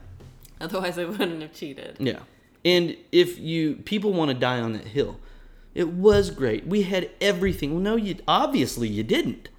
Otherwise, I wouldn't have cheated. Yeah. And if you people want to die on that hill, it was great. We had everything. Well, no, you obviously you didn't.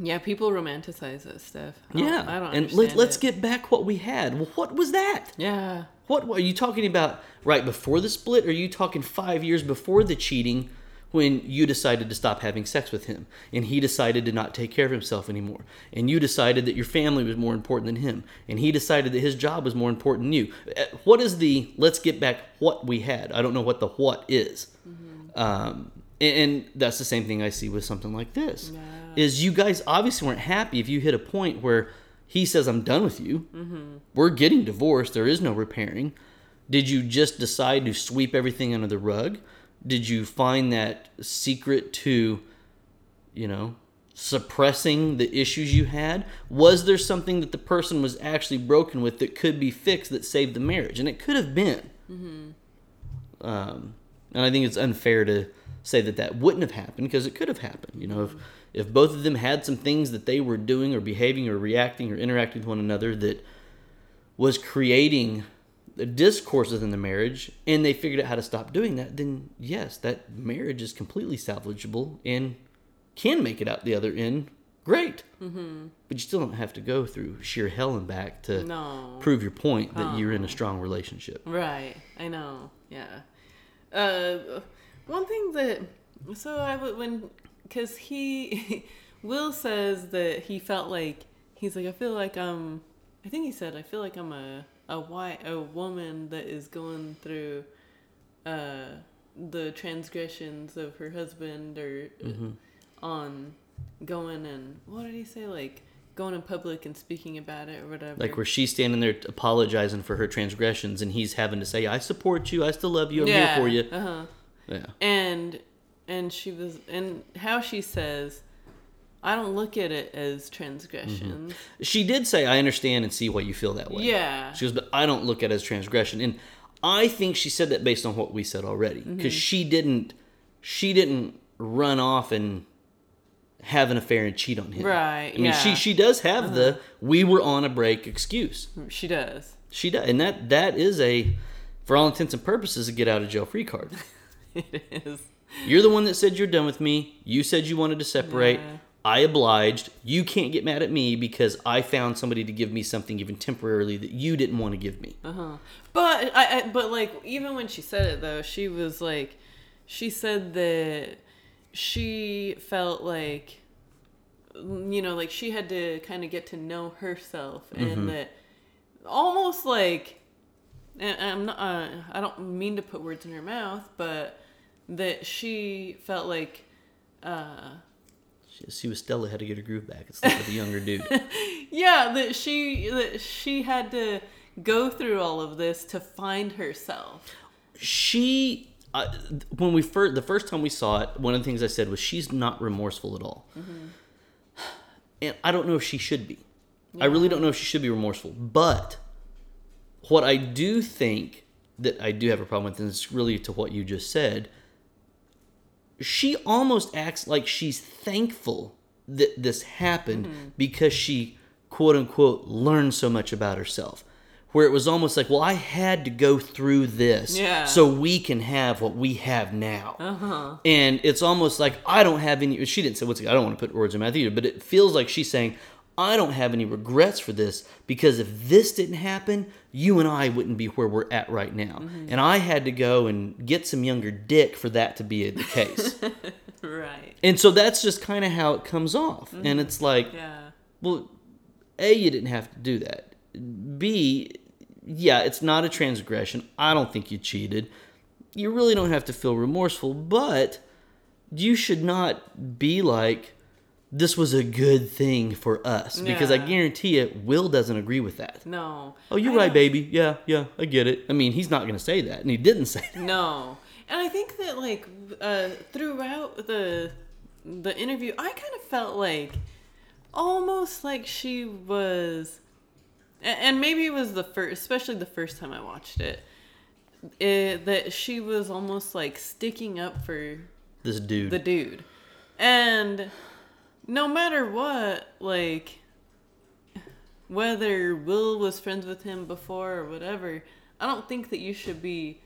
Yeah, people romanticize that stuff. I don't- Yeah. I don't. and let, it. get back what we had. Well, what was that? Yeah. What are you talking about right before the split? Or are you talking five years before the cheating when you decided to stop having sex with him and he decided to not take care of himself anymore? And you decided that your family was more important than him and he decided that his job was more important than you. Uh, What is the let's get back what we had? I don't know what the what is. Um, and, and that's the same thing I see with something like this. Is you guys obviously weren't happy if you hit a point where he says, I'm done with you. We're getting divorced. There is no repairing. Did you just decide to sweep everything under the rug? Did you find that secret to, you know, suppressing the issues you had? Was there something that the person was actually broken with that could be fixed that saved the marriage? And it could have been. Um, and I think it's unfair to say that that wouldn't have happened because it could have happened. You know, if if both of them had some things that they were doing or behaving or reacting or interacting with one another that was creating discourse within the marriage and they figured out how to stop doing that, then yes, that marriage is completely salvageable and can make it out the other end. Great. Mm-hmm. But you still don't have to go through sheer hell and back to No. prove your point that you're in a strong relationship. Right. I know. Yeah. Uh, one thing that so I would when because he (laughs) Will says that he felt like he's like I feel like I'm I think he said I feel like I'm a a white a woman that is going through uh the transgressions of her husband or Mm-hmm. on going and what did he say like going in public and speaking about it or whatever Like where she's standing there apologizing for her transgressions, and he's having to say, "I support you. I still love you. I'm here for you." Uh-huh. Yeah, And and she was and how she says, I don't look at it as transgressions. she did say, "I understand and see why you feel that way." Yeah. She goes, "But I don't look at it as transgression," and I think she said that based on what we said already, because Mm-hmm. she didn't, she didn't run off and have an affair and cheat on him. Right, I mean, yeah. Uh-huh. she she does have the "we were on a break" excuse. She does. She does, and that that is a, for all intents and purposes, a get out of jail free card. (laughs) It is. You're the one that said you're done with me. You said you wanted to separate. Yeah. I obliged. You can't get mad at me because I found somebody to give me something even temporarily that you didn't want to give me. But I, I but like even when she said it though, she was like she said that she felt like you know, like she had to kind of get to know herself and that almost like and I'm not uh, I don't mean to put words in her mouth, but that she felt like uh She, was Stella had to get her groove back. It's like with a younger dude. (laughs) yeah, that she that she had to go through all of this to find herself. she uh, when we first the first time we saw it one of the things i said was she's not remorseful at all and i don't know if she should be i really don't know if she should be remorseful but what i do think that i do have a problem with and it's really to what you just said she almost acts like she's thankful that this happened because she quote unquote learned so much about herself where it was almost like well i had to go through this Yeah. so we can have what we have now Uh-huh. and it's almost like i don't have any she didn't say what's i don't want to put words in my mouth either but it feels like she's saying i don't have any regrets for this because if this didn't happen you and i wouldn't be where we're at right now mm-hmm. and i had to go and get some younger dick for that to be the (laughs) case Right. and so that's just kind of how it comes off and mm-hmm. it's like Yeah. well, A, you didn't have to do that. B, yeah, it's not a transgression. I don't think you cheated. You really don't have to feel remorseful, but you should not be like, this was a good thing for us. Because I guarantee it, Will doesn't agree with that. No. Oh, you're I right, don't- baby. Yeah, yeah, I get it. I mean, he's not going to say that, and he didn't say that. No. And I think that like uh, throughout the the interview, I kind of felt like almost like she was, and maybe it was the first, especially the first time I watched it, it that she was almost like sticking up for This dude. the dude. And no matter what, like whether Will was friends with him before or whatever, I don't think that you should be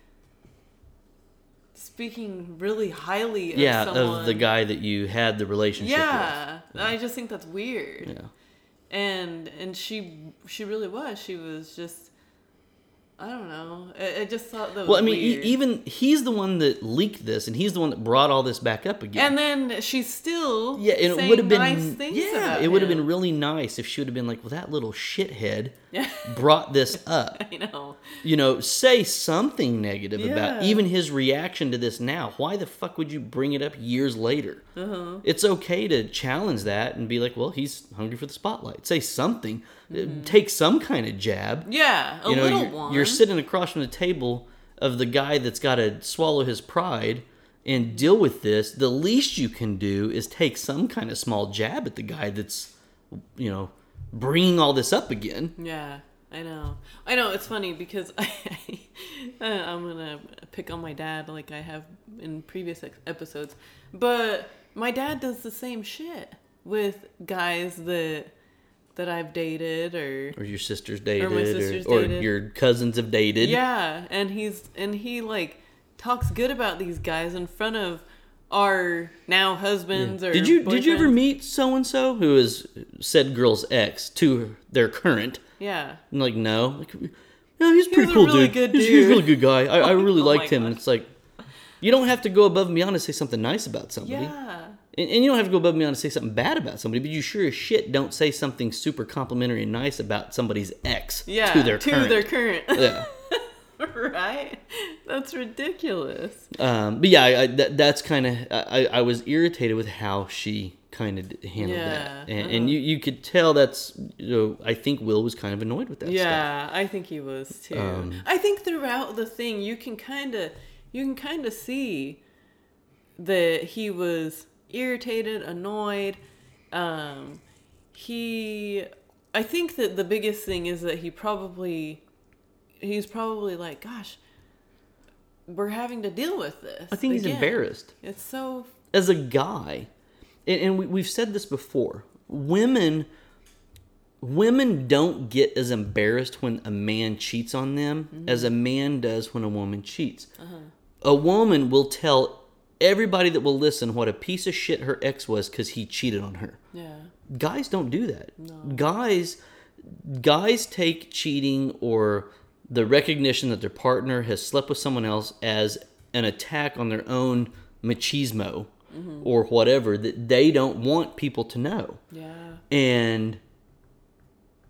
speaking really highly of yeah, someone. of the guy that you had the relationship with. Yeah, I just think that's weird. Yeah. And and she she really was. She was just I don't know. I, I just thought that was Well, I mean, e- weird. even he's the one that leaked this, and he's the one that brought all this back up again. and then she's still yeah, and it would have been nice yeah, it would have been really nice if she would have been like, "Well, that little shithead (laughs) brought this up." I know. You know, say something negative about even his reaction to this now. Why the fuck would you bring it up years later? Uh-huh. It's okay to challenge that and be like, "Well, he's hungry for the spotlight." Say something, Uh, Mm-hmm. take some kind of jab. Yeah, a you know, little you're, one. you're sitting across from the table of the guy that's got to swallow his pride and deal with this. The least you can do is take some kind of small jab at the guy that's, you know, bringing all this up again. Yeah, I know. I know. It's funny because (laughs) I, I'm gonna pick on my dad like I have in previous episodes, but my dad does the same shit with guys that that I've dated or Or your sister's dated, or, my or, sisters or dated. your cousins have dated. yeah, and he's and he like talks good about these guys in front of our now husbands or Did you did you ever meet so and so who is said girl's ex to their current? Yeah. And like, no, like, no, he's a pretty a cool really dude. good He's, he's a really good guy. I, I (laughs) oh really Oh liked him. And it's like, you don't have to go above and beyond to say something nice about somebody. Yeah. And, and you don't have to go above and beyond to say something bad about somebody, but you sure as shit don't say something super complimentary and nice about somebody's ex Yeah. to their current. their current. yeah. (laughs) (laughs) right? That's ridiculous. Um, but yeah, I, I, that, that's kind of I, I was irritated with how she kind of handled Yeah, that, and, uh-huh. and you you could tell that's you know I think Will was kind of annoyed with that stuff. Yeah, I think he was too. Um, I think throughout the thing, you can kind of you can kind of see that he was irritated, annoyed. Um, he, I think that the biggest thing is that he probably, he's probably like, gosh, we're having to deal with this. I think he's again." embarrassed. It's so as a guy, and, and we, we've said this before, women women don't get as embarrassed when a man cheats on them mm-hmm. as a man does when a woman cheats. Uh-huh. A woman will tell everybody that will listen what a piece of shit her ex was because he cheated on her. Yeah. Guys don't do that. Guys, guys take cheating or the recognition that their partner has slept with someone else as an attack on their own machismo mm-hmm. or whatever that they don't want people to know. Yeah. And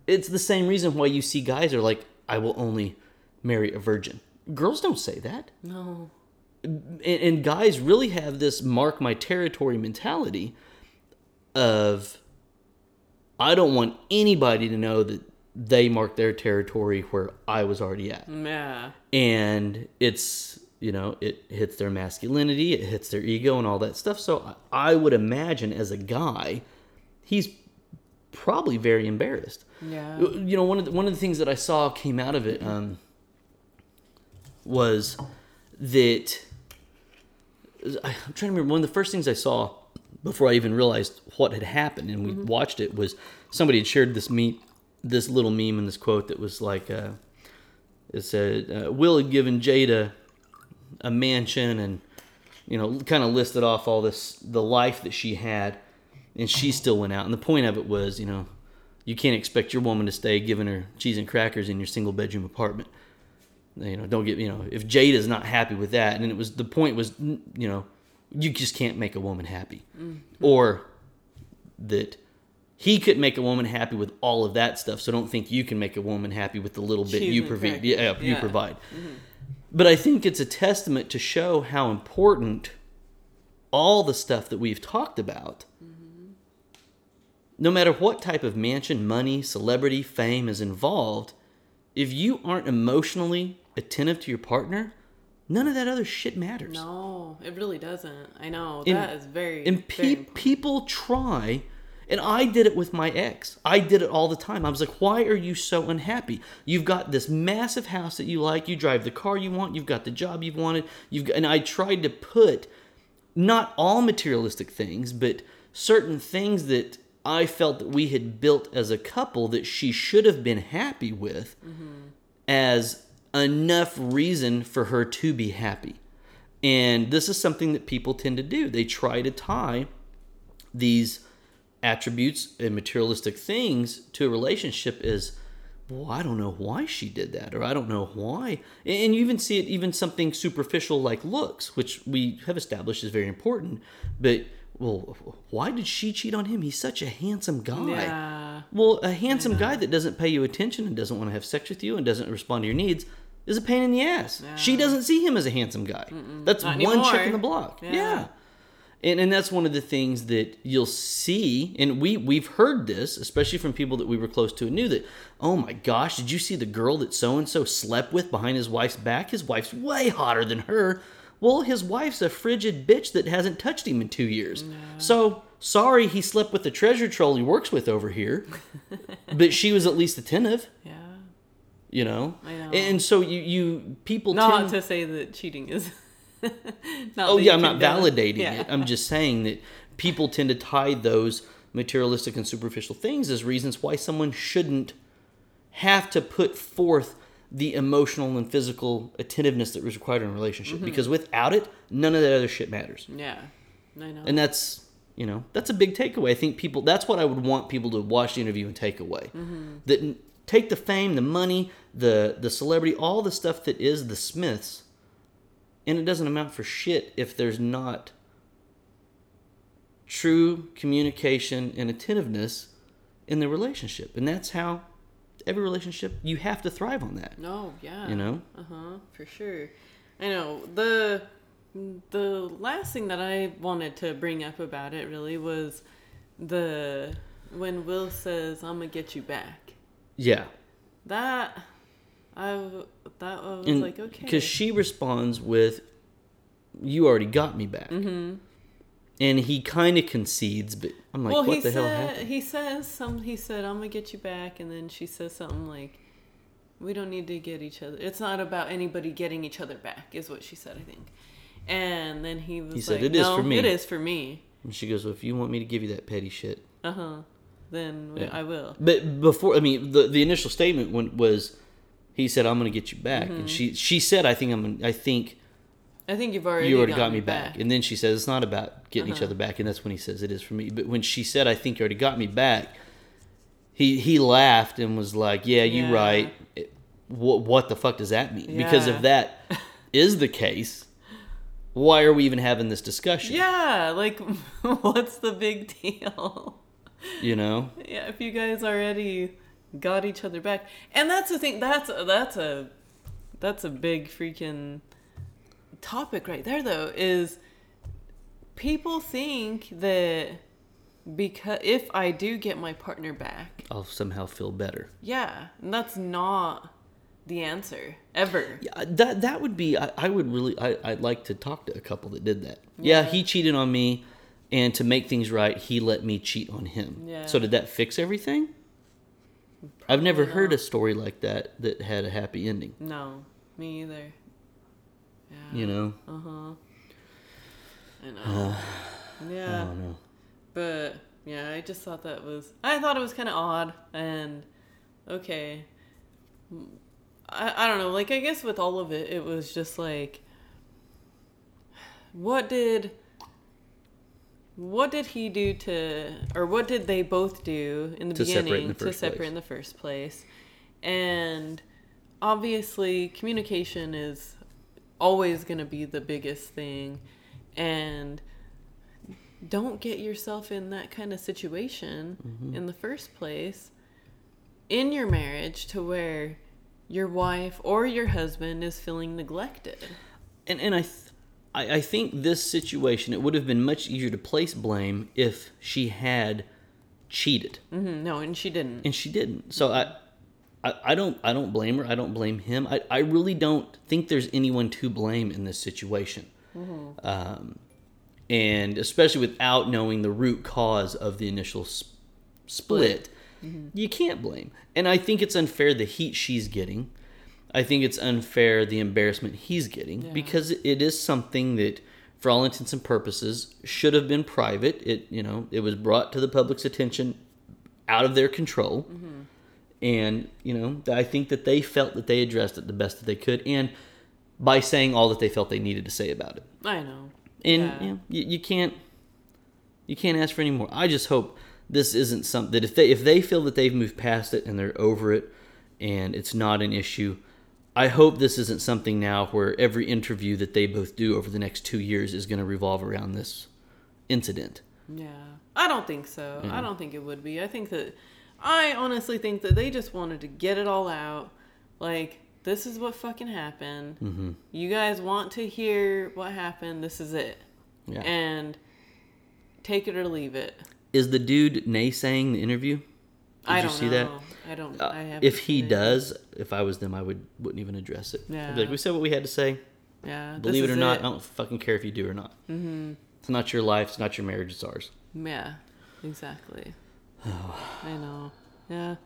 it's the same reason why you see guys are like, I will only marry a virgin. Girls don't say that. No. And, and guys really have this mark my territory mentality of, I don't want anybody to know that they mark their territory where I was already at. Yeah. And it's, you know, it hits their masculinity, it hits their ego and all that stuff. So I would imagine as a guy, he's probably very embarrassed. Yeah. You know, one of the, one of the things that I saw came out of it um, was that I'm trying to remember one of the first things I saw before I even realized what had happened and we watched it was somebody had shared this meme, this little meme and this quote that was like, uh, it said, uh, Will had given Jada a mansion and you know kind of listed off all this the life that she had and she still went out. And the point of it was you know you can't expect your woman to stay giving her cheese and crackers in your single bedroom apartment. You know don't get you know if jada's not happy with that and it was the point was you know you just can't make a woman happy. Or that he could make a woman happy with all of that stuff so don't think you can make a woman happy with the little bit you and provide yeah, you Yeah. provide mm-hmm. but i think it's a testament to show how important all the stuff that we've talked about no matter what type of mansion, money, celebrity, fame is involved, if you aren't emotionally attentive to your partner, none of that other shit matters. No, it really doesn't. I know. And- that is very. And pe- important. people try, and I did it with my ex. I did it all the time. I was like, why are you so unhappy? You've got this massive house that you like, you drive the car you want, you've got the job you've wanted, you've got, and I tried to put not all materialistic things, but certain things that I felt that we had built as a couple that she should have been happy with mm-hmm. as enough reason for her to be happy. And this is something that people tend to do. They try to tie these attributes and materialistic things to a relationship is well i don't know why she did that or i don't know why. And you even see it even something superficial like looks which we have established is very important but well why did she cheat on him? He's such a handsome guy. Yeah. well a handsome guy that doesn't pay you attention and doesn't want to have sex with you and doesn't respond to your needs is a pain in the ass. Yeah. she doesn't see him as a handsome guy. That's Not one chick anymore. in the block. Yeah. And, and that's one of the things that you'll see and we we've heard this especially from people that we were close to and knew that oh my gosh did you see the girl that so and so slept with behind his wife's back his wife's way hotter than her well his wife's a frigid bitch that hasn't touched him in two years so sorry he slept with the treasure troll he works with over here (laughs) but she was at least attentive Yeah. you know, I know. and so you you people Not tend to say that cheating is. (laughs) Oh yeah, I'm not validating Yeah. it. I'm just saying that people tend to tie those materialistic and superficial things as reasons why someone shouldn't have to put forth the emotional and physical attentiveness that was required in a relationship Mm-hmm. because without it, none of that other shit matters. Yeah. I know. And that's, you know, that's a big takeaway. I think people that's what I would want people to watch the interview and take away. Mm-hmm. That take the fame, the money, the the celebrity, all the stuff that is the Smiths and it doesn't amount for shit if there's not true communication and attentiveness in the relationship. And that's how every relationship you have to thrive on that. no, yeah. You know? Uh huh. For sure. I know the the last thing that I wanted to bring up about it really was the when Will says, "I'm gonna get you back." Yeah. That I w- that I was And like, okay. Because she responds with, "You already got me back," mm-hmm. and he kind of concedes, but I'm like, well, "What he the hell said happened?" he says some. He said, "I'm gonna get you back," and then she says something like, "We don't need to get each other. It's not about anybody getting each other back," is what she said, I think. And then he was He like, said, "It is "No, for me." It is for me." And she goes, "Well, if you want me to give you that petty shit." Uh huh. Then Yeah. I will. But before, I mean, the the initial statement when, was, he said, "I'm going to get you back," Mm-hmm. and she she said, "I think I'm, I think I think you've already you already got, me back. And then she says it's not about getting each Uh-huh. other back, and that's when he says it is for me. But when she said I think you already got me back, he he laughed and was like, "Yeah, you Yeah. right. It- What what the fuck does that mean? Because if that is the case, why are we even having this discussion? Yeah, like (laughs) what's the big deal? You know? Yeah, if you guys already got each other back, and that's the thing. That's that's a that's a big freaking topic right there, though. Is people think that because if I do get my partner back, I'll somehow feel better. yeah, and that's not the answer ever. Yeah, that that would be. I, I would really. I, I'd like to talk to a couple that did that. Yeah. Yeah. he cheated on me, and to make things right, he let me cheat on him. Yeah. So did that fix everything? I've never Probably heard a story like that that had a happy ending. No, me either. Yeah. You know. Uh huh. I know. I yeah. don't know. But yeah, I just thought that was I thought it was kind of odd and okay. I I don't know, like I guess with all of it it was just like what did what did he do to or what did they both do in the To separate in beginning the to separate place? in the first place? And obviously communication is always going to be the biggest thing and don't get yourself in that kind of situation Mm-hmm. in the first place in your marriage to where your wife or your husband is feeling neglected. And and I, th- I I think this situation it would have been much easier to place blame if she had cheated. hmm No, and she didn't. and she didn't. So I, I, I don't, I don't blame her. I don't blame him. I, I really don't think there's anyone to blame in this situation, um, and especially without knowing the root cause of the initial s- split, you can't blame. And I think it's unfair the heat she's getting. I think it's unfair the embarrassment he's getting Yeah. because it is something that, for all intents and purposes, should have been private. It you know it was brought to the public's attention out of their control. Mm-hmm. And, you know, I think that they felt that they addressed it the best that they could and by saying all that they felt they needed to say about it. I know. And Yeah. you, know, you, you can't you can't ask for any more. I just hope this isn't something that if they if they feel that they've moved past it and they're over it and it's not an issue, I hope this isn't something now where every interview that they both do over the next 2 years is going to revolve around this incident. Yeah. I don't think so. I don't think it would be. I think that I honestly think that they just wanted to get it all out. Like, this is what fucking happened. Mm-hmm. You guys want to hear what happened. This is it. Yeah. And take it or leave it. Is the dude naysaying the interview? Did I you don't see know. that? I don't. Uh, I if he it. does, if I was them, I would wouldn't even address it. I'd be Yeah. like, we said what we had to say. yeah. Believe it or not, I don't fucking care if you do or not. Mm-hmm. It's not your life. It's not your marriage. It's ours. Yeah, exactly. (sighs) I know. Yeah,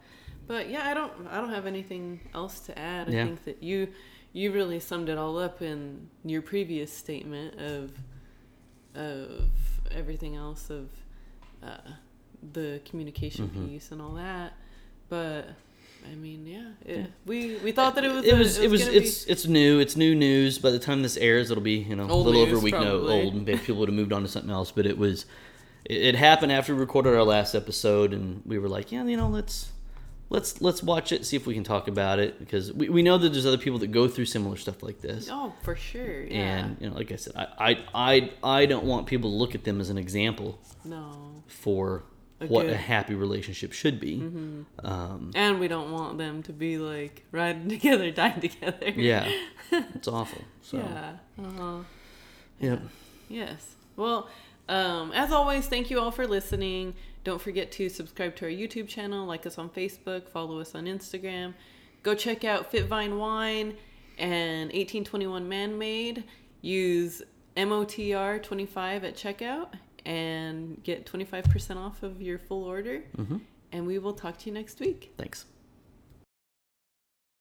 but yeah, I don't. I don't have anything else to add. I Yeah. think that you you really summed it all up in your previous statement of of everything else of uh, the communication Mhm. piece and all that. But I mean, yeah, it, we we thought that it was It a- was. It was. gonna be- It's. It's new. It's new news. By the time this airs, it'll be you know Old a little over a week no, old, and people would have moved on to something else. But it was. It, it happened after we recorded our last episode, and we were like, yeah, you know, let's. Let's let's watch it, see if we can talk about it because we, we know that there's other people that go through similar stuff like this. oh for sure. Yeah. And you know, like I said, I, I I I don't want people to look at them as an example no. for A what good- a happy relationship should be. Mm-hmm. Um, And we don't want them to be like riding (laughs) together, dying together. yeah, (laughs) it's awful. So Yeah. Uh-huh. yeah. Yes. Well, um, as always, thank you all for listening. Don't forget to subscribe to our YouTube channel, like us on Facebook, follow us on Instagram. Go check out Fitvine Wine and 1821 Man Made. Use MOTR 25 at checkout and get 25% off of your full order. Mhm. And we will talk to you next week. Thanks.